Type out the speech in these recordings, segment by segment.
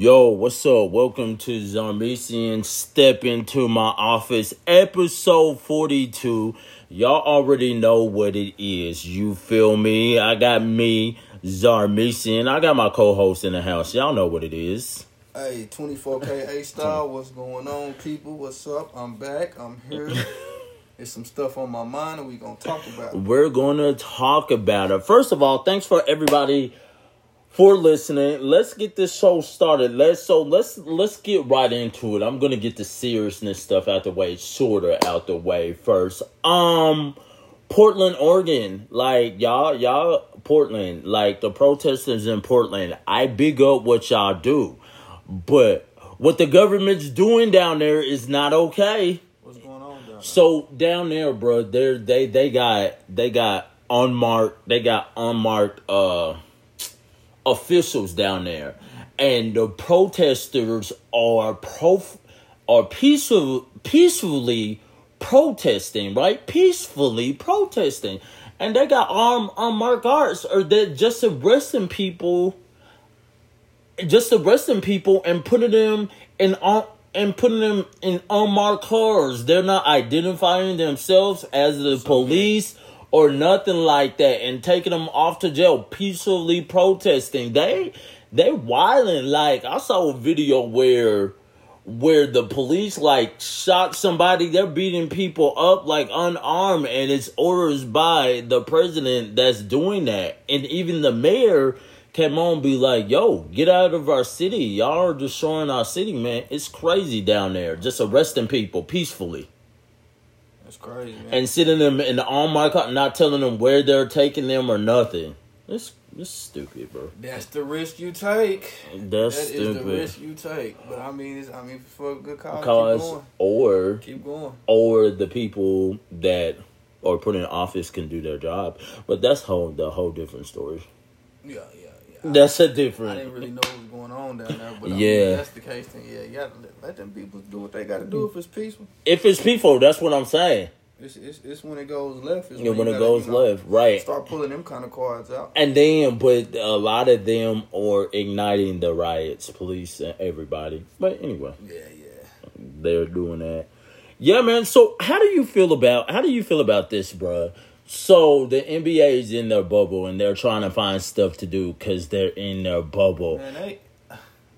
Yo, what's up? Welcome to Zarmesian Step Into My Office, episode 42. Y'all already know what it is. You feel me? I got me, Zarmesian. I got my co host in the house. Y'all know what it is. Hey, 24K A Style, what's going on, people? What's up? I'm back. I'm here. There's some stuff on my mind, and we gonna talk about. It. We're gonna talk about it. First of all, thanks for everybody for listening. Let's get this show started. Let's so let's let's get right into it. I'm gonna get the seriousness stuff out the way, shorter out the way first. Um, Portland, Oregon, like y'all, y'all, Portland, like the protesters in Portland. I big up what y'all do, but what the government's doing down there is not okay. What's going on down there? So down there, bro, they they they got they got unmarked they got unmarked uh officials down there, and the protesters are pro are peaceful peacefully protesting, right? Peacefully protesting, and they got armed unmarked guards, or they're just arresting people, just arresting people and putting them in on and putting them in unmarked cars. They're not identifying themselves as the police or nothing like that and taking them off to jail peacefully protesting. They they wilding like I saw a video where where the police like shot somebody. They're beating people up like unarmed and it's orders by the president that's doing that. And even the mayor came on be like yo get out of our city. Y'all are destroying our city man. It's crazy down there. Just arresting people peacefully That's crazy, man. and sitting them in the on my car, not telling them where they're taking them or nothing. It's it's stupid, bro. That's the risk you take. That's That is stupid. the risk you take. But I mean, it's, I mean, for a good cause, Cause keep going. or Keep going. or the people that are put in office can do their job, but that's whole the whole different story. Yeah, yeah, That's I didn't really know what was going on down there, but I Yeah. mean, that's the case. Then yeah, you gotta let, let them people do what they gotta do if it's peaceful. If it's peaceful, that's what I'm saying. It's it's, it's when it goes left. It's Yeah, when you it goes know, left, right? Start pulling them kind of cards out. And then, but a lot of them are igniting the riots, police and everybody. But anyway. Yeah, yeah. they're doing that. Yeah, man. So how do you feel about how do you feel about this, bruh? So the NBA is in their bubble and they're trying to find stuff to do because they're in their bubble. Man, they,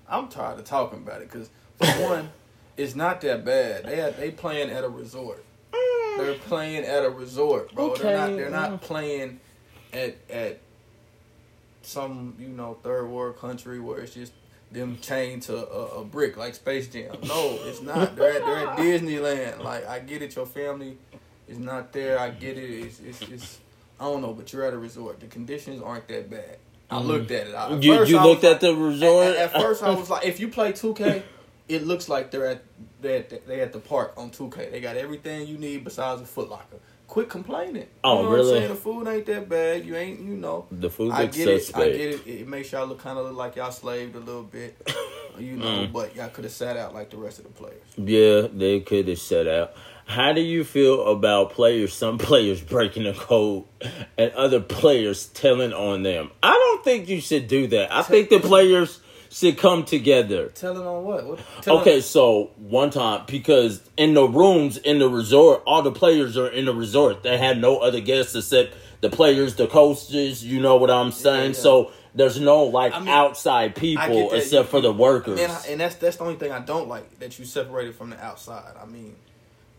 I'm tired of talking about it because for one, it's not that bad. They had, they playing at a resort. They're playing at a resort, bro. They're not they're not playing at at some you know third world country where it's just them chained to a, a brick like Space Jam. No, it's not. They're at, they're at Disneyland. Like I get it, your family is not there. I get it. It's it's, it's I don't know, but you're at a resort. The conditions aren't that bad. I looked at it. I, at. You you I looked at like- the resort. at, at first, I was like, if you play 2K, it looks like they're at they they at the park on 2K. They got everything you need besides a Foot Locker. Quit complaining. Oh, you know really? What I'm saying? The food ain't that bad. You ain't, you know. the food I get it. I get it. It makes y'all look kind of look like y'all slaved a little bit, you know. Mm. But y'all could have sat out like the rest of the players. Yeah, they could have sat out. How do you feel about players? Some players breaking the code, and other players telling on them. I don't think you should do that. I think the players should come together. Telling on what? what Okay, so one time because in the rooms in the resort, all the players are in the resort. They had no other guests except the players, the coaches. You know what I'm saying? Yeah, yeah. So there's no like I mean, outside people except for the workers. And that's that's the only thing I don't like that you separated from the outside. I mean,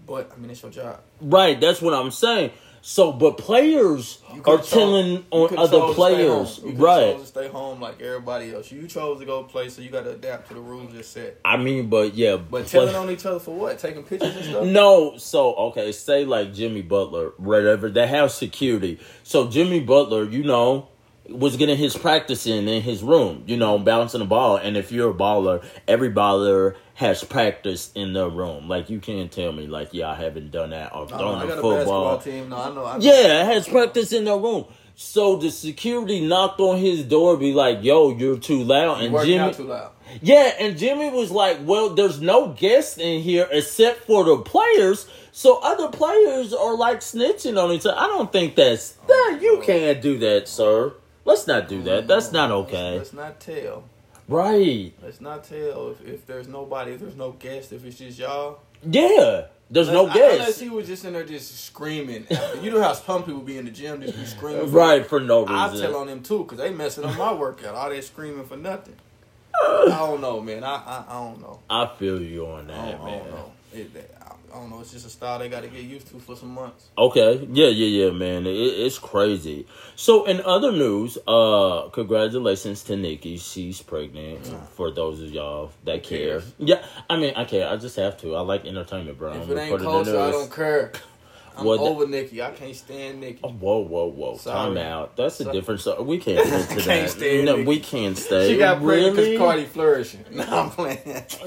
but I mean it's your job. right, that's what I'm saying. So, but players are telling on other chose to stay players. You right? chose to stay home like everybody else. You chose to go play, so you got to adapt to the rules that's set. I mean, but yeah, But play- telling on each other for what? Taking pictures and stuff. No, so okay, say like Jimmy Butler, whatever. They have security. So Jimmy Butler, you know, was getting his practice in in his room, you know, bouncing the ball. And if you're a baller, every baller has practice in their room. Like you can't tell me like, yeah, I haven't done that or throwing the a football. team. No, I know. I know. Yeah, has practice in their room. So the security knocked on his door, be like, "Yo, you're too loud." And working Jimmy, too loud. yeah, and Jimmy was like, "Well, there's no guests in here except for the players, so other players are like snitching on each other." I don't think that's that. You oh. can't do that, sir. Let's not do that. That's not okay. Let's not tell. Right. Let's not tell if, if there's nobody, if there's no guest, if it's just y'all. Yeah. There's no guest. Unless he was just in there just screaming. you know how some people be in the gym just be screaming. for- Right for no reason. I tell on them too because they messing up my workout. All that screaming for nothing. I don't know, man. I I, I don't know. I feel you on I that, I man. don't know. It, I, I don't know. It's just a style they got to get used to for some months. Okay, yeah, yeah, yeah, man. It, it's crazy. So, in other news, uh, congratulations to Nicki. She's pregnant. For those of y'all that care, yeah. I mean, I care. I just have to. I like entertainment, bro. If I'm it ain't culture, I don't care. I'm Well, over Nicki. I can't stand Nicki. Oh, whoa, whoa, whoa! Time Sorry. out. That's a Sorry. different story. We can't get into Can't that. stand no, Nicki. we can't stay. She got pregnant because really? Cardi flourishing. No, I'm playing.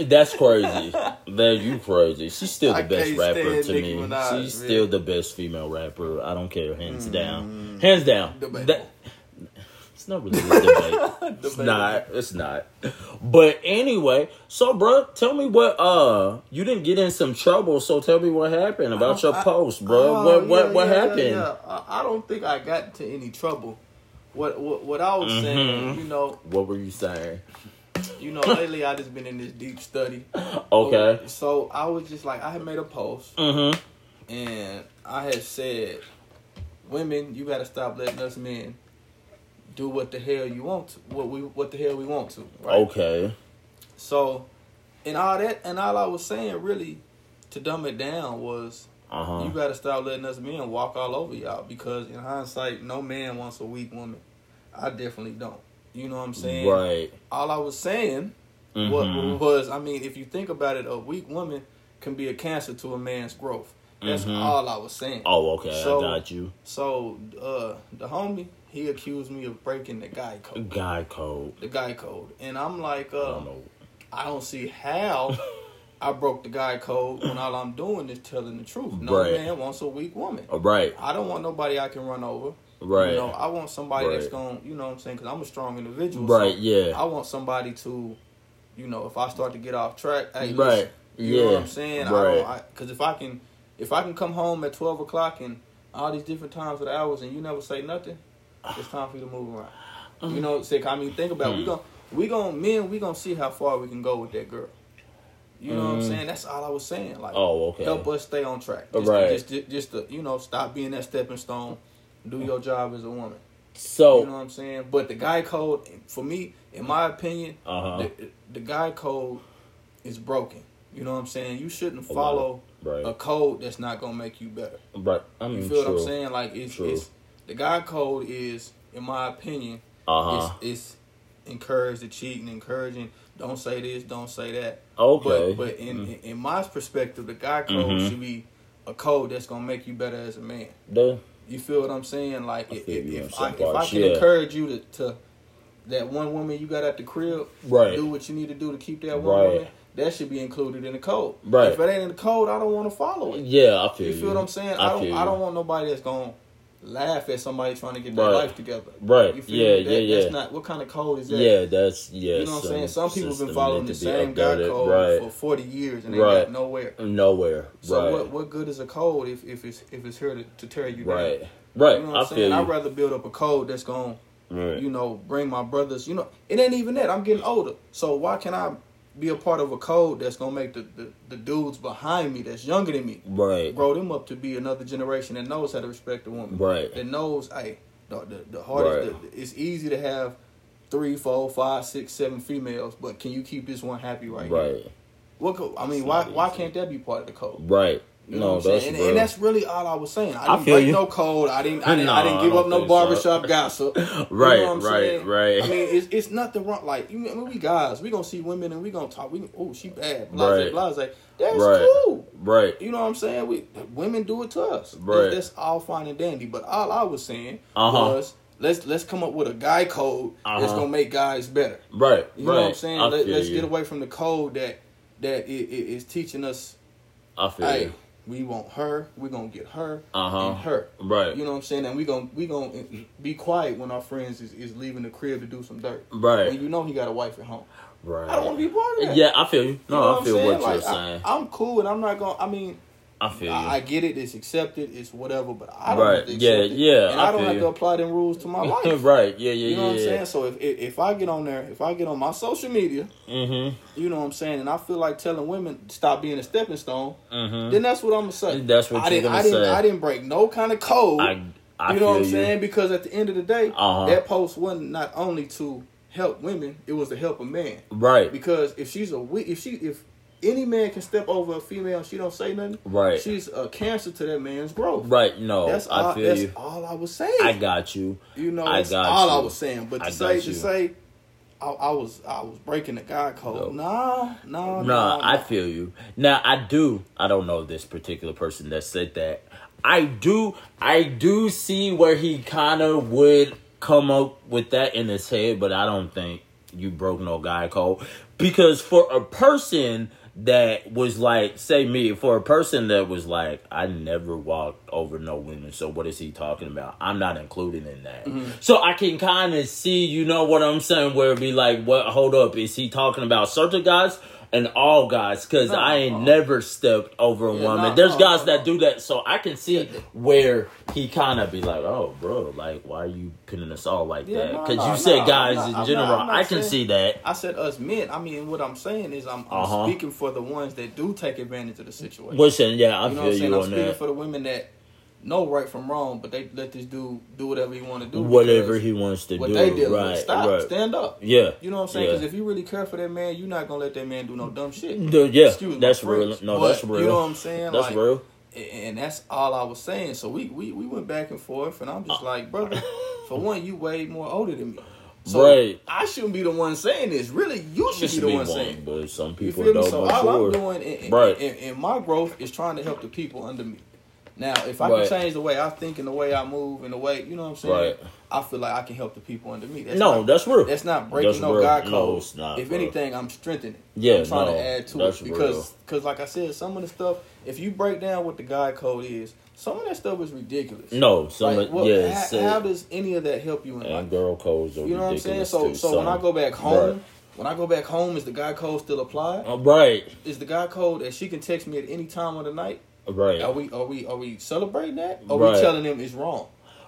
That's crazy. that you crazy. She's still the I best rapper to Nicki me. Minaj, She's man. still the best female rapper. I don't care, hands down. Mm. Hands down. Debatable. That, it's not really a debate. it's not. It's not. But anyway, so bro, tell me what uh you didn't get in some trouble, so tell me what happened about your I- post, bro. Oh, what what yeah, what yeah, happened? yeah. I, I don't think I got into any trouble. What what, what I was saying, Mhm. you know, What were you saying? you know, lately I just been in this deep study. Okay. So I was just like, I had made a post Mm-hmm. and I had said, women, you got to stop letting us men do what the hell you want to, what we what the hell we want to. Right? Okay. So, and all that, and all I was saying really, to dumb it down was. Uh huh. You gotta stop letting us men walk all over y'all because in hindsight, no man wants a weak woman. I definitely don't. You know what I'm saying? Right. All I was saying Mhm. was, I mean, if you think about it, a weak woman can be a cancer to a man's growth. That's Mhm. all I was saying. Oh, okay. So- I got you. So uh, the homie, he accused me of breaking the guy code. The guy code. The guy code, and I'm like, I uh, don't. I don't see how I broke the guy code when all I'm doing is telling the truth. No Right. man wants a weak woman. Uh, Right. I don't want nobody I can run over. Right. You know, I want somebody that's going, to you know what I'm saying? Because I'm a strong individual. Right, so yeah. I want somebody to, you know, if I start to get off track, hey, Right. listen, you know what I'm saying? Right. Because if I can, if I can come home at 12 o'clock and all these different times of the hours and you never say nothing, it's time for you to move around. Mm. You know, say, I mean, think about it. we gonna we gonna men, we gonna see how far we can go with that girl. You know what I'm Mm. saying? That's all I was saying. Like, Oh, okay. help us stay on track. Just, Right. Just, just, just to, you know, stop being that stepping stone. Do your job as a woman. So, You know what I'm saying? But the guy code, for me, in my opinion, uh-huh. the, the guy code is broken. You know what I'm saying? You shouldn't A follow right. a code that's not gonna make you better. right. I mean, You feel true. what I'm saying? Like it's, it's the guy code is, in my opinion, Uh-huh. it's, it's encourage the cheating, encouraging. Don't say this, don't say that. Okay. But but in in, in my perspective, the guy code Mhm. should be a code that's gonna make you better as a man. The- You feel what I'm saying? Like I if, if, you on if some I if I can yeah. encourage you to, to that one woman you got at the crib, Right. do what you need to do to keep that one Right. woman. That should be included in the code. Right. If it ain't in the code, I don't want to follow it. yeah, I feel You you. feel what I'm saying? I I, don't. I don't want nobody that's gonna laugh at somebody trying to get their Right. life together. Right. You feel Yeah. That, yeah, yeah. That's not what kind of code is that? Yeah, that's yeah. You know what I'm saying? Some people have been following the same guy updated. code Right. for 40 years and they Right. got nowhere. Nowhere. So right. what what good is a code if, if it's if it's here to, to tear you down? right. Right. You know what I I'm feel saying? I'd rather build up a code that's right. you know, bring my brothers, you know, it ain't even that. I'm getting older. So why can I be a part of a code that's going to make the, the, the dudes behind me that's younger than me right. grow them up to be another generation that knows how to respect a woman. Right. That knows, hey, the, the, the hardest, Right. the, it's easy to have three, four, five, six, seven females, but can you keep this one happy right here? Right. What co- I mean, It's why why can't that be part of the code? Right. You know no, what I'm saying? And, and that's really all I was saying. I I didn't feel break you. no code. I didn't. I didn't, I didn't give don't up no think so. barbershop gossip. You Right, know what I'm right, saying? right. I mean, it's it's nothing wrong. Like you, I mean, we guys, we gonna see women and we gonna talk. We oh, she bad. Right. Blase, blase. That's Right. cool. right. You know what I'm saying? We women do it to us. Right. That's, that's all fine and dandy. But all I was saying Uh-huh. was let's let's come up with a guy code that's Uh-huh. gonna make guys better. Right. You right. know what I'm saying? I Let, you. get away from the code that that it, it is teaching us. I feel Hey, you. We want her. We're gonna get her Uh-huh. and her. Right. You know what I'm saying? And we gonna we gonna be quiet when our friends is, is leaving the crib to do some dirt. Right. When you know he got a wife at home. Right. I don't want to be part of that. Yeah, I feel you. You No, know I feel saying? what you're saying. I, am cool, and I'm not gonna. I mean, I feel. I, I get it. It's accepted. It's whatever. But I don't Right. have to Yeah, it. yeah, And I I, don't have you. to apply them rules to my life. right. Yeah. Yeah. You know yeah. what I'm yeah. saying? So if, if if I get on there, if I get on my social media, Mm-hmm. you know what I'm saying, and I feel like telling women stop being a stepping stone, Mm-hmm. then that's what I'm gonna say. That's what I you're didn't. I didn't. say. I didn't break no kind of code. I. I you know what I'm saying? Because at the end of the day, Uh-huh. that post wasn't not only to help women; it was to help a man. Right. Because if she's a if she if any man can step over a female and she don't say nothing, Right. she's a cancer to that man's growth. Right. No. That's I all. feel that's you. all I was saying. I got you. You know, I that's got all I was saying. But to I say to you. say, I, I was I was breaking the guy code. No. Nah, nah, No, nah. I feel you. Now I do. I don't know this particular person that said that. I do. I do see where he kind of would come up with that in his head, but I don't think you broke no guy code because for a person that was like, say me, for a person that was like, I never walked over no women. So what is he talking about? I'm not included in that. Mm-hmm. So I can kind of see, you know what I'm saying, where it be like, what? Hold up, is he talking about certain guys? And all guys, because I ain't never stepped over a Yeah, woman. There's no, guys no, that no. do that, so I can see where he kind of be like, "Oh, bro, like, why are you pinning us all like Yeah, that?" Because you said guys not- in I'm not- general. I'm not I can saying- see that. I said us men. I mean, what I'm saying is I'm, I'm Uh-huh. speaking for the ones that do take advantage of the situation. Listen, yeah, I you know what feel I'm saying? you I'm on speaking that. for the women that know right from wrong, but they let this dude do whatever he want to do. Whatever he wants to what do, they dealing right? Stop. right. Stand up. Yeah, You know what I'm saying? Yeah. Because if you really care for that man, you're not gonna let that man do no dumb shit. Dude, yeah, Excuse that's real. No, but that's real. You know what I'm saying? That's Like, real. and that's all I was saying. So we, we we went back and forth, and I'm just uh. like, brother, for one, you way more older than me, so Right. I shouldn't be the one saying this. Really, you should be the one one, saying. but some people don't So all sure. I'm doing in, in, Right. in, in my growth is trying to help the people under me. Now, if I Right. can change the way I think and the way I move and the way you know what I'm saying, Right. I feel like I can help the people under me. That's no, not, that's real. that's not breaking That's no real. God No, code. not, if bro. anything, I'm strengthening. Yeah, I'm trying no, to add to it because, cause like I said, some of the stuff. If you break down what the guy code is, some of that stuff is ridiculous. no, some like, what, yeah, how, how does any of that help you in life? and girl codes are You know what I'm saying? So, too, so when I go back home, Right. when I go back home, is the guy code still applied? Uh, right, Is the guy code that she can text me at any time of the night? Right, Are we are we are we celebrating that? Or are Right. we telling them it's wrong?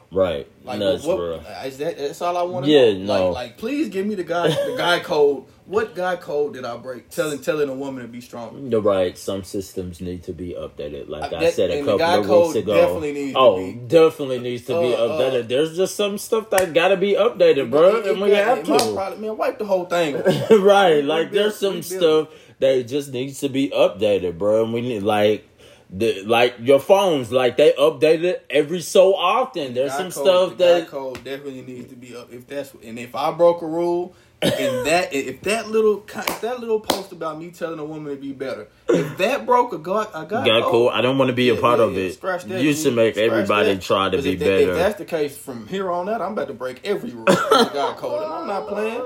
right. Like what, real. is that? That's all I want to Yeah, know. no. Like, like please give me the guy the guy code. What guy code did I break? Telling telling a woman to be strong. You're right. Some systems need to be updated. Like Uh, I that- said a couple of weeks ago. definitely needs to oh, be- definitely needs to be Uh, uh, updated. There's just some stuff that gotta be updated, bro, and we have to. problem- man, wipe the whole thing. right? Like Rebuild- there's some rebuild. stuff that just needs to be updated, bro. And we need like. The, like your phones, like they update it every so often. There's some code- stuff the that code definitely needs to be up. If that's and if I broke a rule, and that if that little if that little post about me telling a woman to be better, if that broke a guy a guy got code, cool. I don't want to be a Yeah, part yeah, of it. That, Used to make everybody that. try to be that- better. If that's the case, from here on out, I'm about to break every rule guy code, and I'm not playing.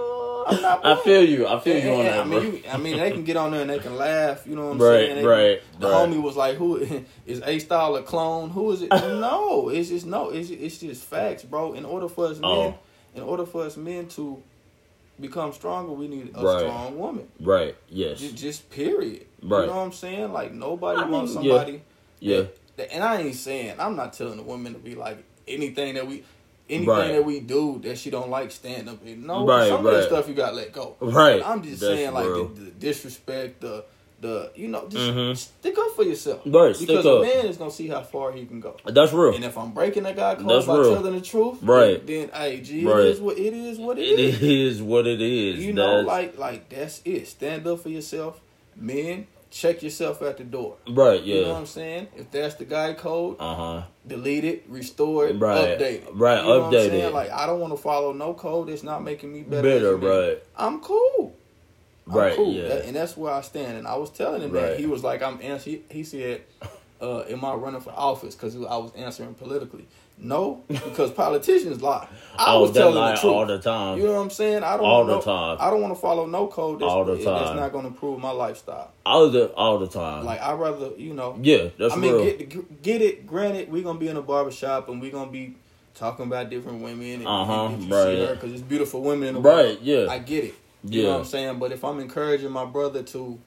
I'm not I feel you. I feel Yeah, you on that, I mean, you, I mean, they can get on there and they can laugh. You know what I'm Right, saying? They- right, The right. homie was like, "Who is A Style a clone? Who is it?" no, it's just no. It's it's just facts, bro. In order for us oh. men, Oh. in order for us men to become stronger, we need a Right. strong woman. Right. Yes. Just, just period. Right. You know what I'm saying? Like nobody I mean, wants yeah. somebody. Yeah. that- that- and I ain't saying I'm not telling the woman to be like anything that we. Anything Right. that we do that she don't like, stand up. And no, Right, some of that right. stuff you gotta let go. Right. But I'm just That's saying, like the, the disrespect, the the you know, just Mhm. stick up for yourself. Right, because a man is gonna see how far he can go. That's real. And if I'm breaking that guy code That's by real. telling the truth, Right. Then, then hey, G, Right. it is what it is. What It is. is what it is. You know, like like that's it. Stand up for yourself, men. Check yourself at the door. right. Yeah. You know what I'm saying? If that's the guy code, Uh huh. delete it, restore it, Right. update it. Right, You know what I'm update saying? it. Like I don't want to follow no code that's not making me better. Better. Right. I'm cool. I'm Right, cool. yeah. That- and that's where I stand. And I was telling him Right. that he was like, I'm answering. He, he said, uh, "Am I running for office?" Because I was answering politically. No, because politicians lie. I oh, was telling lie the truth. all the time. You know what I'm saying? I don't All know, the time. I don't want to follow no code that's, All the that's time. not going to improve my lifestyle. all the all the time. Like I rather, you know. yeah, that's right. I mean, real. get get it. Granted, we're gonna be in a barbershop and we're gonna be talking about different women and Uh-huh, you right. see her because it's beautiful women in the Right, world. yeah. I get it. You know Yeah. what I'm saying? But if I'm encouraging my brother to,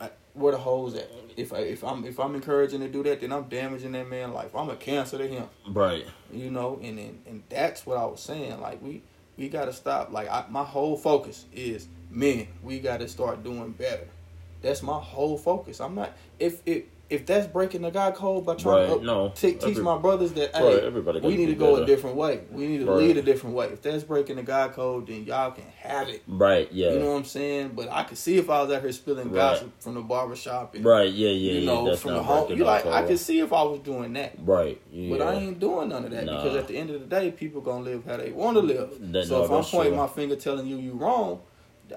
I- where the hoes at. If I, if I'm if I'm encouraging to do that, then I'm damaging that man life. I'm a cancer to him. Right. You know, and and, and that's what I was saying. Like we we gotta stop. Like I, my whole focus is men. We gotta start doing better. That's my whole focus. I'm not if if if that's breaking the guy code by trying Right, to no. te- teach Every- my brothers that hey, everybody we need to go a different way. We need to Right. lead a different way. If that's breaking the guy code, then y'all can have it. Right. Yeah. You know what I'm saying? But I could see if I was out here spilling Right. gossip from the barbershop and right. Yeah. Yeah. you know That's from the home. You like I could see if I was doing that. Right. Yeah. But I ain't doing none of that Nah. because at the end of the day, people gonna live how they want to live. That- so no, if I'm pointing true. my finger telling you you wrong,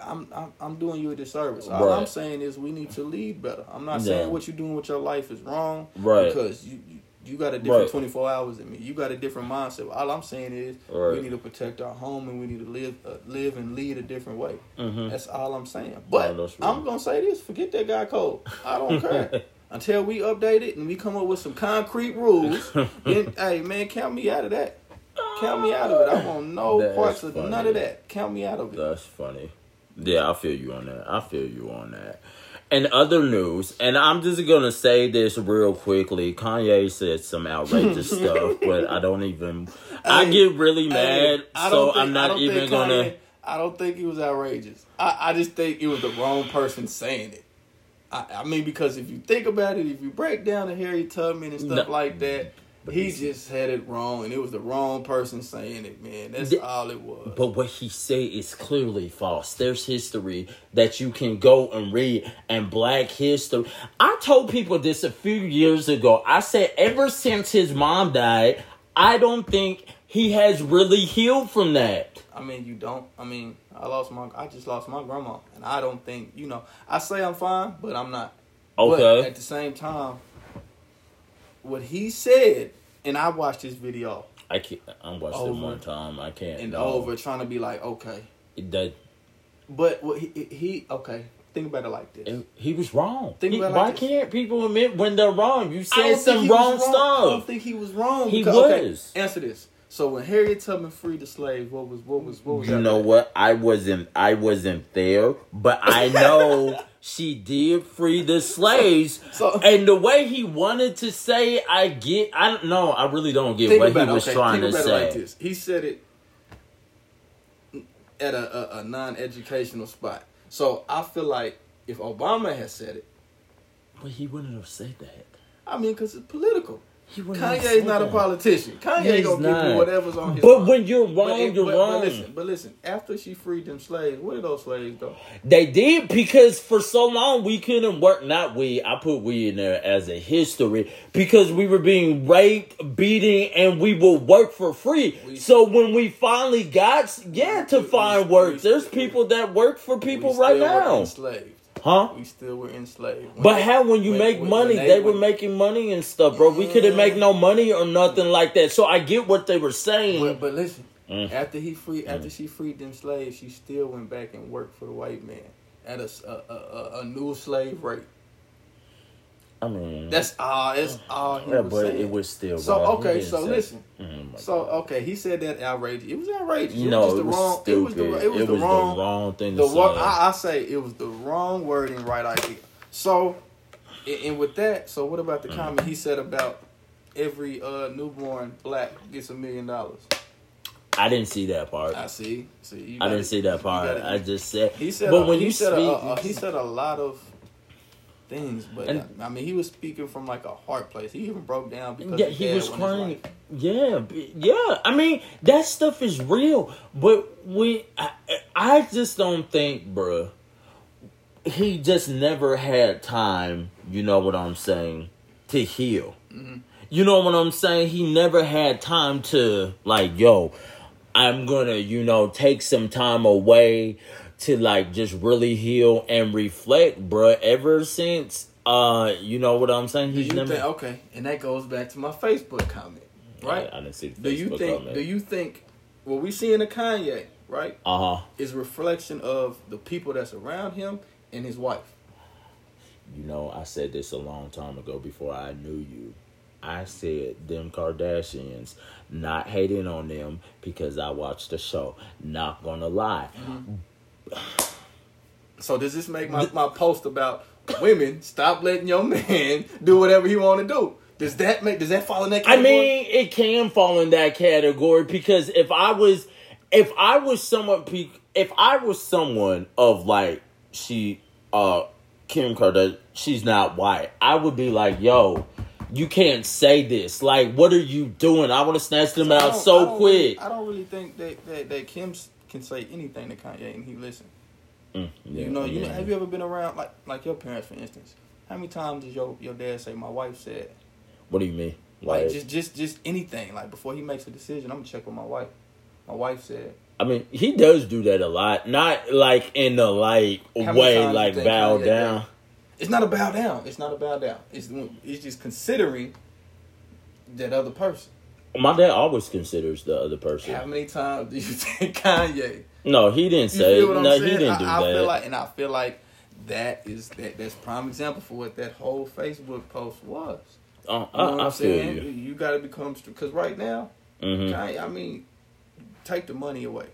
I'm, I'm I'm doing you a disservice. All Right. I'm saying is we need to lead better. I'm not Yeah. saying what you're doing with your life is wrong, Right. Because you. you you got a different Right. 24 hours than me. You got a different mindset. All I'm saying is Right. we need to protect our home and we need to live, uh, live and lead a different way. Mhm. That's all I'm saying. But real. I'm gonna say this: forget that guy code. I don't care. Until we update it and we come up with some concrete rules, then hey man, count me out of that. Count me out of it. I want no That's parts of funny. none of that. Count me out of it. That's funny. Yeah, I feel you on that. I feel you on that. And other news, and I'm just gonna say this real quickly. Kanye said some outrageous stuff, but I don't even. I get really mad, so think- I'm not even think gonna. I don't think he was outrageous. I, I just think it was the wrong person saying it. I, I mean, because if you think about it, if you break down the Harriet Tubman and stuff No. like that, But he just had it wrong, and it was the wrong person saying it. Man, that's The- all it was. But what he said is clearly false. There's history that you can go and read, and Black history. I told people this a few years ago. I said ever since his mom died, I don't think he has really healed from that. I mean, you don't. I mean, I lost my. I just lost my grandma, and I don't think you know. I say I'm fine, but I'm not. But Okay. at the same time, what he said, and I watched this video I can't. I watched it Over one time. I can't. and no. over, trying to be like, okay, That but what he, he okay. Think about it like this. it- he was wrong. Think He- about why this. can't people admit when they're wrong? You said some he wrong, was I don't stuff. think he was wrong. He because- okay, was. answer this. So when Harriet Tubman freed the slaves, what was what was what was You know like? what? I wasn't. I wasn't there, but I know she did free the slaves. So- and the way he wanted to say, it, I get. I don't know. I really don't get what he was okay, trying to say. like this. He said it at a, a, a non-educational spot. So I feel like if Obama had said it, But he wouldn't have said that. I mean, because it's political. He wouldn't have Kanye's not a politician. Kanye He's gonna give not. you whatever's on his But mind. when you're wrong, But it- you're but- wrong. But listen, but listen. After she freed them slaves, where did those slaves go? They did because for so long we couldn't work. Not we. I put we in there as a history because we were being raped, beaten, and we will work for free. We- so when we finally got yeah to we- find we- work, we- there's people that work for people we right still were now, enslaved. Huh? We still were enslaved. When But how when you when- make when- money, when they, were making money and stuff, bro. We couldn't make no money or nothing like that. So I get what they were saying. But, but listen, Mm. after he freed, after she freed them slaves, she still went back and worked for the white man at a a new slave rate. I mean, That's all. It's all yeah, was but saying. it was still so wrong. Okay. So listen. Mhm, So okay, he said that outrageous. It was outrageous. It know, was just it the was wrong. stupid. It was the it was, the, wrong, wrong thing The to say. I, I say it was the wrong wording, right idea. So, and, and with that, so what about the Mm. comment he said about every uh, newborn black gets a million dollars? I didn't see that part. I see. See, you I didn't see that part. gotta- I just said. He said, but a, when he you said speak, a, a, he said a lot of things, but And- I mean, he was speaking from like a heart place. He even broke down because yeah, he was crying. Yeah, yeah. I mean, that stuff is real, but we, I, I just don't think, bruh. He just never had time. You know what I'm saying? To heal. Mm-hmm. You know what I'm saying? He never had time to like, yo, I'm gonna, you know, take some time away to like just really heal and reflect, bruh. Ever since, uh, you know what I'm saying? He's never. think? Okay, and that goes back to my Facebook comment, right? I, I didn't see the do you think? comment. Do you think what we see in the Kanye, right, Uh huh. is a reflection of the people that's around him and his wife? You know, I said this a long time ago before I knew you. I said them Kardashians, not hating on them because I watched the show. Not gonna lie. So does this make my, my post about women, stop letting your man do whatever he want to do. Does that make? Does that fall in that? Category? I mean, it can fall in that category because if I was, if I was someone, if I was someone of like she, uh, Kim Kardashian, she's not white. I would be like, yo, you can't say this. Like, what are you doing? I want to snatch them out don't- I so quick. Really, I don't really think that, that that Kim can say anything to Kanye and he listen. Mm, yeah, you know, you yeah. know, have you ever been around like like your parents, for instance? How many times does your your dad say, "My wife said"? What do you mean? Like Like, just just just anything. Like before he makes a decision, I'm gonna check with my wife. My wife said. I mean, he does do that a lot. Not like in the like How way, like bow Kanye down. It's not a bow down. It's not a bow down. It's it's just considering that other person. My dad always considers the other person. How many times do you think Kanye? No, he didn't say. feel what I'm No, saying? he didn't do I, I that. feel like, and I feel like that is that that's prime example for what that whole Facebook post was. Uh, You know I, what I'm feel saying? you. You got to become because right now, hmm Kanye. I mean, take the money away.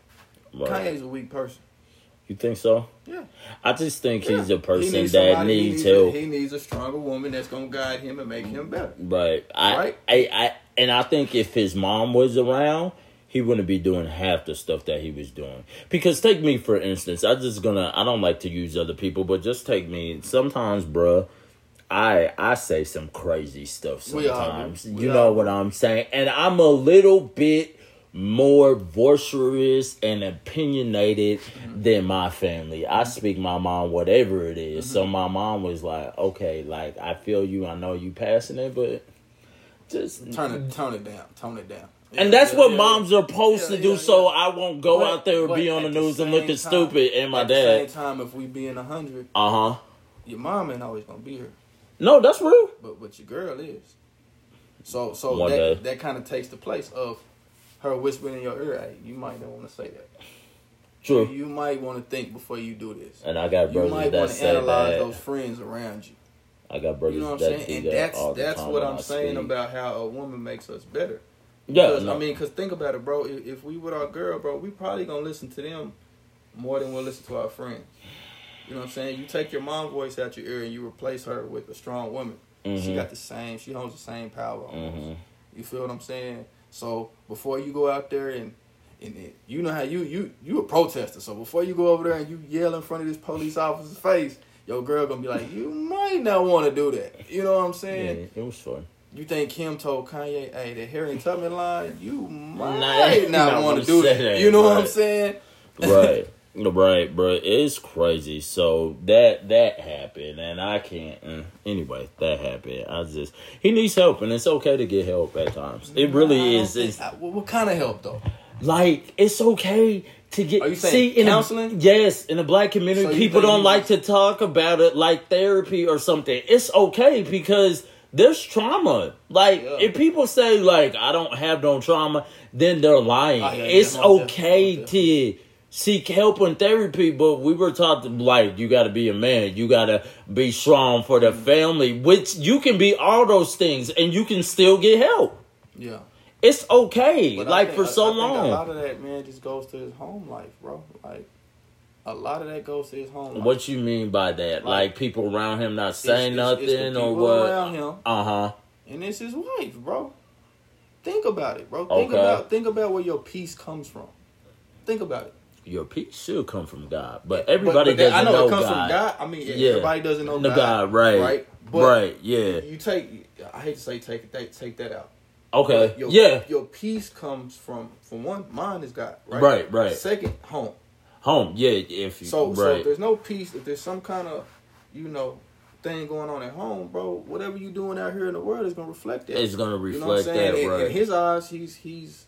Right. Kanye's a weak person. You think so? Yeah. I just think he's a person He needs that somebody- he needs a- he needs a stronger woman that's gonna guide him and make him better. Right. I, Right? I, I, and I think if his mom was around, he wouldn't be doing half the stuff that he was doing. Because take me for instance, I just gonna I don't like to use other people, but just take me. Sometimes, bruh, I I say some crazy stuff We all do. sometimes. You know what I'm saying? And I'm a little bit more boisterous and opinionated Mm-hmm. than my family. I speak my mind, whatever it is. So my mom was like, "Okay, like I feel you. I know you passing it, but just Turn it, tone it down, tone it down. and that's yeah, what yeah. moms are supposed Yeah, to do, yeah, so yeah. I won't go But- out there and be on the at the news and looking time- stupid. And my dad. At the same time, if we be in a hundred, uh huh. your mom ain't always gonna be here, No, that's real. but but your girl is. So so One day. that that kind of takes the place of her whispering in your ear. Hey, you might not want to say that. True. You might want to think before you do this. And I got You might that want to analyze that. those friends around you. I got brothers You know what I'm saying? And that's that's what I'm saying speak. about how a woman makes us better. Yeah, Because, no. I mean, because think about it, bro. If, if we with our girl, bro, we probably gonna listen to them more than we'll listen to our friends. You know what I'm saying? You take your mom voice out your ear and you replace her with a strong woman. She Mhm. got the same. She holds the same power. Almost. Mhm. You feel what I'm saying? So before you go out there and and it, you know how you you you a protester. So before you go over there and you yell in front of this police officer's face, your girl gonna be like, you might not want to do that. You know what I'm saying? Yeah, it was fun. You think Kim told Kanye, "Hey, the Harriet Tubman line, you might not not want wanna do that." that, You know what I'm saying? right right bro it's crazy so that that happened and i can't mm, anyway that happened i just he needs help and it's okay to get help at times it really is it's I- what kind of help though? like it's okay to get Are you saying see in counseling? Yes in the black community So people don't like to talk about it like therapy or something it's okay because there's trauma like Yeah. if people say like i don't have no trauma then they're lying Oh, yeah, it's yeah, okay to seek help and therapy but we were taught to like you got to be a man you got to be strong for Mm-hmm. the family which you can be all those things and you can still get help Yeah. It's okay But like think- for so I long a lot of that man just goes to his home life, bro. Like a lot of that goes to his home life. What you mean by that? Like, Like- people around him not It's- saying it's- it's the nothing or what? around him, Uh huh. and it's his wife, bro. Think about it, bro. Think Okay. about think about where your peace comes from. Think about it. Your peace should come from God, but everybody But- but doesn't I know, know it comes God. from God. I mean, yeah, everybody doesn't know No God, God, right? Right, right? Yeah. You take. I hate to say take take take that out. Okay. Your, yeah. Your peace comes from from one. Mine is God. Right. Right, right. Second, home. Home. Yeah. If you So so if there's no peace, if there's some kind of, you know, thing going on at home, bro, whatever you doing out here in the world is gonna reflect that. it's gonna you know what I'm reflect saying? that, In- right? In his eyes, he's he's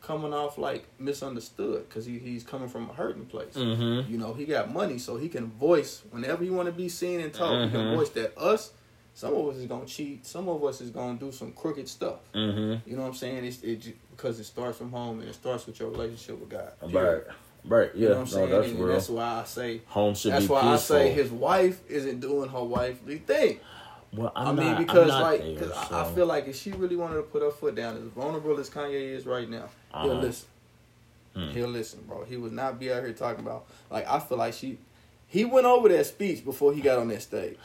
coming off like misunderstood because he, he's coming from a hurting place. mm-hmm. You know, he got money, so he can voice whenever you want to be seen and talk. He can Mhm. voice that us. Some of us is gonna cheat. Some of us is gonna do some crooked stuff. Mm-hmm. You know what I'm saying? It's it because it starts from home and it starts with your relationship with God. Right. Right. Yeah. You know what I'm no, saying? that's and real. that's why I say Home should that's be why peaceful. I say his wife isn't doing her wifely thing. well, I'm i mean, not, because like, there, 'cause I, so. I feel like if she really wanted to put her foot down, as vulnerable as Kanye is right now, he'll Uh-huh. listen. Hmm. He'll listen, bro. He would not be out here talking about like I feel like she, He went over that speech before he got on that stage.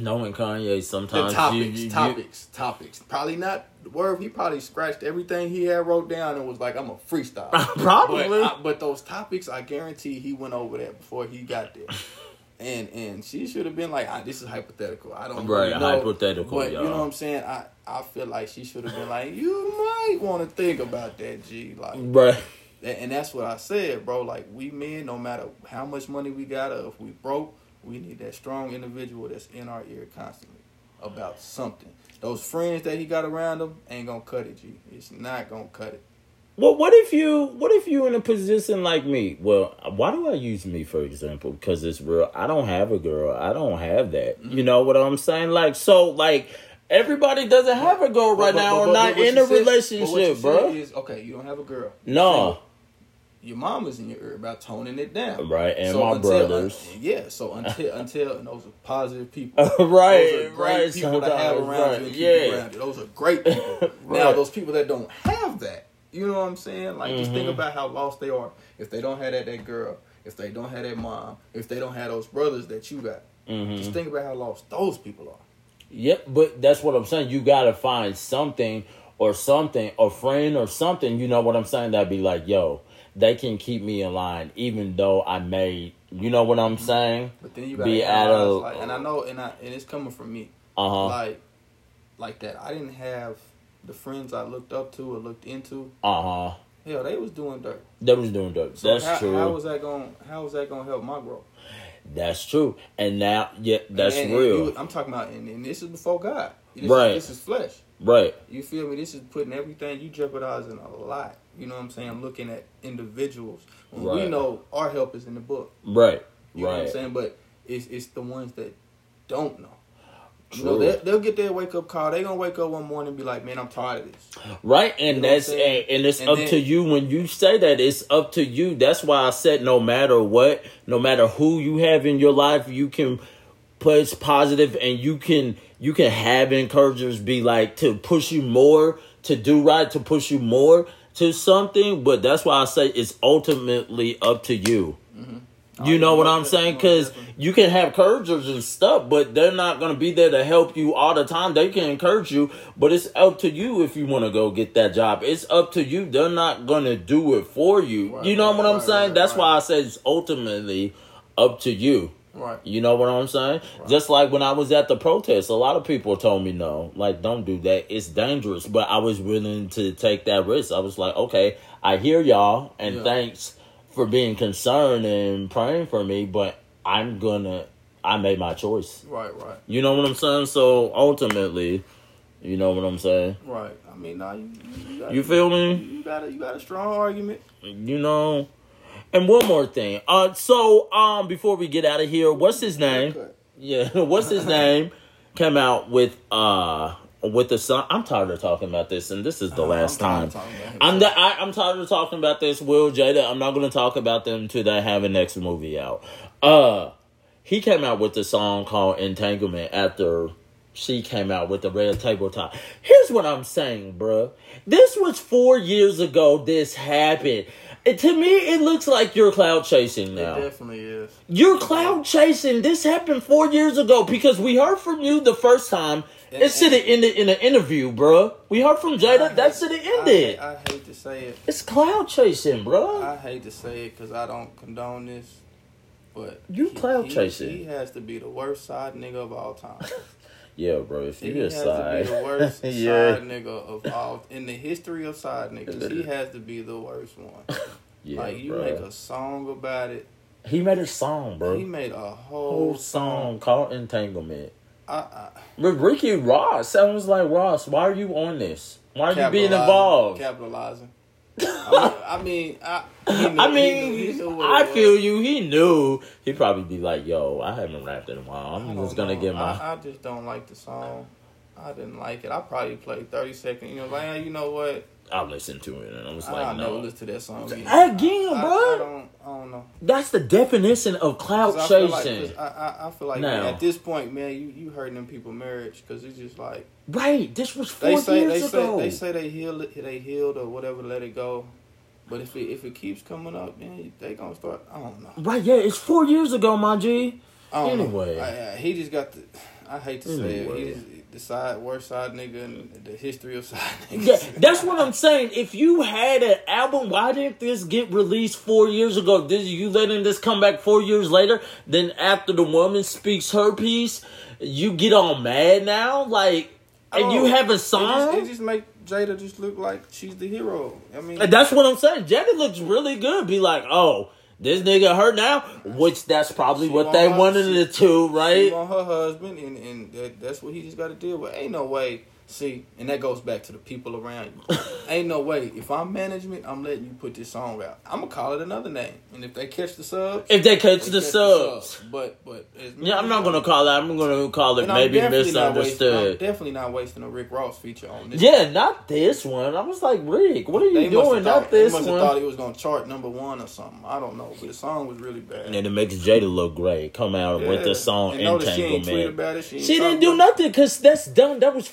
Knowing Kanye, The sometimes topics, you, you, you- topics, topics. Probably not the word. He probably scratched everything he had wrote down and was like, "I'm a freestyle." Probably. But, I- but those topics, I guarantee he went over that before he got there. And and she should have been like, ah, "This is hypothetical. I don't Right, really know." hypothetical, But you y'all. know what I'm saying? I I feel like she should have been like, "You might want to think about that, G." Like, right. and and that's what I said, bro. Like we men, no matter how much money we got, or if we broke, we need that strong individual that's in our ear constantly about something. Those friends that he got around him ain't gonna cut it, G. It's not gonna cut it. Well, what if you what if you in a position like me? Well, why do I use me for example? Because it's real. I don't have a girl. I don't have that. Mm-hmm. You know what I'm saying? Like so, like everybody doesn't have a girl right But- now but- or but not in a said- but relationship, bro. Is, okay, you don't have a girl. No, Your mama's in your ear about toning it down. right, and So my until- brothers. yeah, so until until and those are positive people. right, those are great right, people to have around right, you and keep yeah. you around you. Those are great people. Now, those people that don't have that, you know what I'm saying? Like, just think Mhm. about how lost they are. If they don't have that, that girl, if they don't have that mom, if they don't have those brothers that you got, Mhm. just think about how lost those people are. Yep, but that's what I'm saying. You gotta find something or something, a friend or something. You know what I'm saying? That'd be like, yo, they can keep me in line, even though I may. You know what I'm saying? But then you gotta Be at a- like, and I know, and I, and it's coming from me, Uh huh. like, like that. I didn't have the friends I looked up to or looked into. Uh huh. Hell, they was doing dirt. That was doing dope. So That's how, true. How was that going? How was that going to help my growth? That's true. And now, yeah, that's And- and real. you- I'm talking about, and, and this is before God. This, Right. This is flesh. right. You feel me? This is putting everything you jeopardizing a lot. You know what I'm saying? I'm looking at individuals. When We know our help is in the book. Right. You know what I'm saying? But it's it's the ones that don't know. You know, they'll, they'll get their wake up call. They're gonna wake up one morning and be like, "Man, I'm tired of this." Right, and You know that's and, and it's And up then- to you when you say that. It's up to you. That's why I said no matter what, no matter who you have in your life, you can push positive and you can you can have encouragers be like to push you more to do right, to push you more to something. But that's why I say it's ultimately up to you. Mm-hmm. You oh, know what I'm saying? Because you can have encouragers and stuff, but they're not going to be there to help you all the time. They can encourage you, but it's up to you if you want to go get that job. It's up to you. They're not going to do it for you. Right, you know right, what I'm right, saying? right, That's right. why I said it's ultimately up to you. Right. You know what I'm saying? Just like when I was at the protest, a lot of people told me no, like don't do that. It's dangerous. But I was willing to take that risk. I was like, okay, I hear y'all, and Yeah. thanks for being concerned and praying for me. But I'm gonna, I made my choice. Right. Right. You know what I'm saying? So ultimately, you know what I'm saying. Right. I mean, nah, you you got, You feel me? you got a you got a strong argument. You know. And one more thing. Uh, so um, before we get out of here, what's his name? Yeah, what's his name? Came out with uh with the song. I'm tired of talking about this, and this is the last Uh, I'm time. tired of talking about him. I'm the, I, I'm tired of talking about this. Will Jada. I'm not going to talk about them until they have a next movie out. Uh, he came out with the song called "Entanglement" after she came out with the Red Table Talk. Here's what I'm saying, bruh. This was four years ago. This happened. And to me, it looks like you're clout chasing now. It definitely is. You're clout chasing. This happened four years ago because we heard from you the first time. And- It should have ended in an interview, bruh. We heard from Jada. That should have ended. I, I hate to say it. It's clout chasing, bro. I hate to say it because I don't condone this, but You he- clout chasing. He has to be the worst side nigga of all time. Yeah, bro. If He you has decide, to be the worst yeah, side nigga of all in the history of side niggas. He has to be the worst one. yeah, like you bruh. make a song about it. he made a song, bro. He made a whole, whole song called "Entanglement." With Ricky Ross, I was like, Ross, why are you on this? Why are you being involved? Capitalizing. I mean, I mean, I, he knew, I he mean, knew- he knew I feel you. He knew. He'd probably be like, "Yo, I haven't rapped in a while. I I'm just gonna know. get my." I, I just don't like the song. I didn't like it. I probably played thirty seconds. You know, like you know what? I listened to it and I was like, I "No." listen to that song again. Again, I, bro. I, don't. Know. That's the definition of clout 'Cause I feel like, I, I, I feel like Now. man, at this point, man, you you hurting them people marriage because it's just like right. This was they four say years they ago. say they say they healed they healed or whatever, let it go. But if it if it keeps coming up, then they gonna start. I don't know. Right, yeah, it's four years ago, my G. Anyway. I, I, he just got the. I hate to say it. He just the side worst side nigga in the history of side Yeah, that's what I'm saying. If you had an album, why didn't this get released four years ago? Did you letting this come back four years later? Then after the woman speaks her piece, you get all mad now, like, and you Oh, have a It just, song. it just make Jada just look like she's the hero. I mean, that's what I'm saying. Jada looks really good. Be like, oh, this nigga hurt now, which that's probably She what they her- wanted she- it to, she right? want her husband, and and that, that's what he just got to deal with. Ain't no way. See, and that goes back to the people around you. Ain't no way. If I'm management, I'm letting you put this song out. I'm gonna call it another name, and if they catch the subs, If they catch they the catch subs. But but as Yeah, I'm not gonna call it. I'm gonna call it And maybe definitely not wasting- misunderstood. definitely not wasting a Rick Ross feature on this. Yeah, not this one. I was like, Rick, what are you They doing? have Not this one. thought it was gonna chart number one or something. I don't know, but the song was really bad. And it makes Jada look great. Come out with Yeah. the song And notice she ain't tweet Entanglement. She, She didn't do nothing because that's done. That was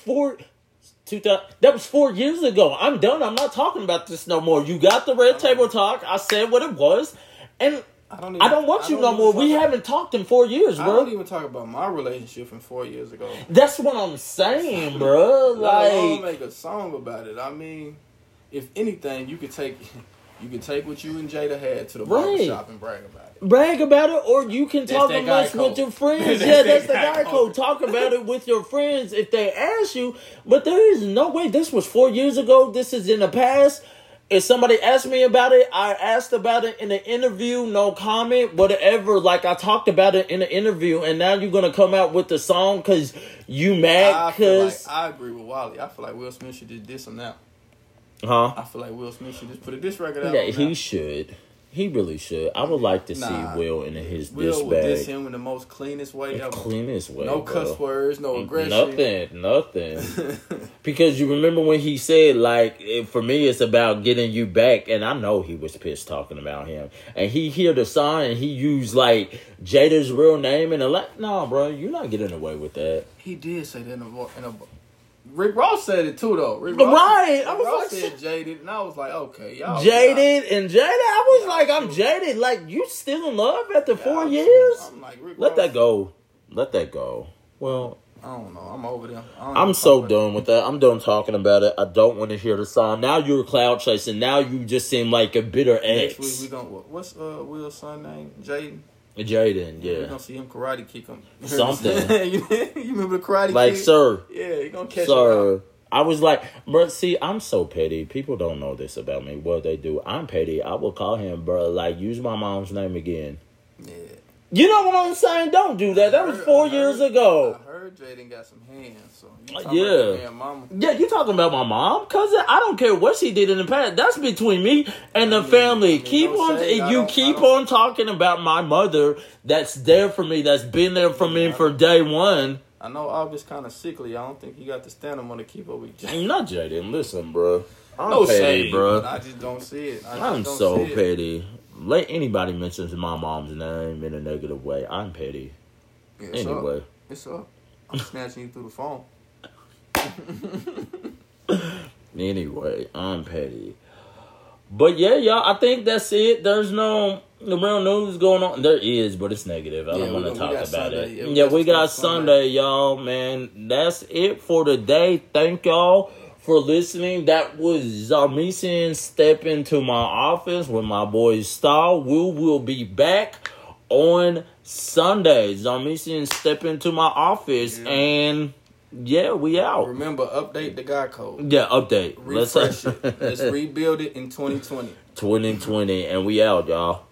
four. 2000, that was four years ago. I'm done. I'm not talking about this no more. You got the red table talk. I said what it was, and I don't, even, I don't want you no more. We about- haven't talked in four years, bro. I don't even talk about my relationship from four years ago. That's what I'm saying, bro. Alone Like, make a song about it. I mean, if anything, you could take you could take what you and Jada had to the Right. barbershop and brag about it. Brag about it, or you can talk that guy code. with your friends. Yeah, that's the guy code. Talk about it with your friends if they ask you. But there is no way. This was four years ago. This is in the past. If somebody asked me about it, I asked about it in an interview. No comment, whatever. Like I talked about it in an interview, and now you're gonna come out with the song because you I mad feel like because I agree with Wally. I feel like Will Smith should just diss him now. huh? I feel like Will Smith should just put a diss record out. Yeah, he should. He really should. I would like to Nah. see Will in his Will diss would diss him in the most cleanest way The ever. cleanest way. no bro. cuss words, no aggression. Nothing, nothing. because you remember when he said, like, for me, it's about getting you back, and I know he was pissed talking about him. And he hear the song, and he used like Jada's real name, and a like, no, bro, you're not getting away with that. He did say that in a, in a Rick Ross said it too though. Rick Right, Ross, I Rick was Ross like- said jaded, and I was like, okay, y'all jaded and Jada, I was like, I'm true. jaded. Like, you still in love after y'all- four y'all- years? I'm like, Rick Let Ross, that go. Let that go. Well, I don't know. I'm over them. I don't I'm so talk about done with that. I'm done talking about it. I don't want to hear the song. Now you're clout chasing. Now you just seem like a bitter it. Next week we gonna what's uh Will's son name? Jaden. Jaden, yeah. gonna see him karate kick him. Something. you, remember the karate kick? Like, kick? sir, Yeah, he gonna catch him. sir. I was like, bro, see, I'm so petty. People don't know this about me. What they do. I'm petty. I will call him, bro, like, use my mom's name again. Yeah. You know what I'm saying? Don't do that. That was four heard- years ago. I heard Jaden got some hands. So Uh, yeah. Yeah, you talking about my mom, cousin? I don't care what she did in the past. That's between me and the I mean- family. I mean, keep on, say you keep on talking about my mother. That's there for me. That's been there for me for day one. I know August kind of sickly. I don't think he got the stamina to keep up with Jaden. Not Jaden. Listen, bro. I'm No petty, shade, bro. I just don't see it. I I'm don't so see it. Let anybody mention my mom's name in a negative way. I'm petty. Yeah, it's Anyway. up. it's up. I'm snatching you through the phone. Anyway, I'm petty. But yeah, y'all, I think that's it. There's no the real news going on. There is, but it's negative. I Yeah, don't want to talk about Sunday. it. Yeah, Yeah, we we, got got Sunday. Sunday, y'all, man. That's it for today. Thank y'all for listening. That was Zarmesian Step into my office with my boy Star. We will be back on Sunday. Zarmesian Step into my office. Yeah. And yeah, we out. Remember, update the guy code. Yeah, update. Refresh it. Let's rebuild it in 2020. 2020, and we out, y'all.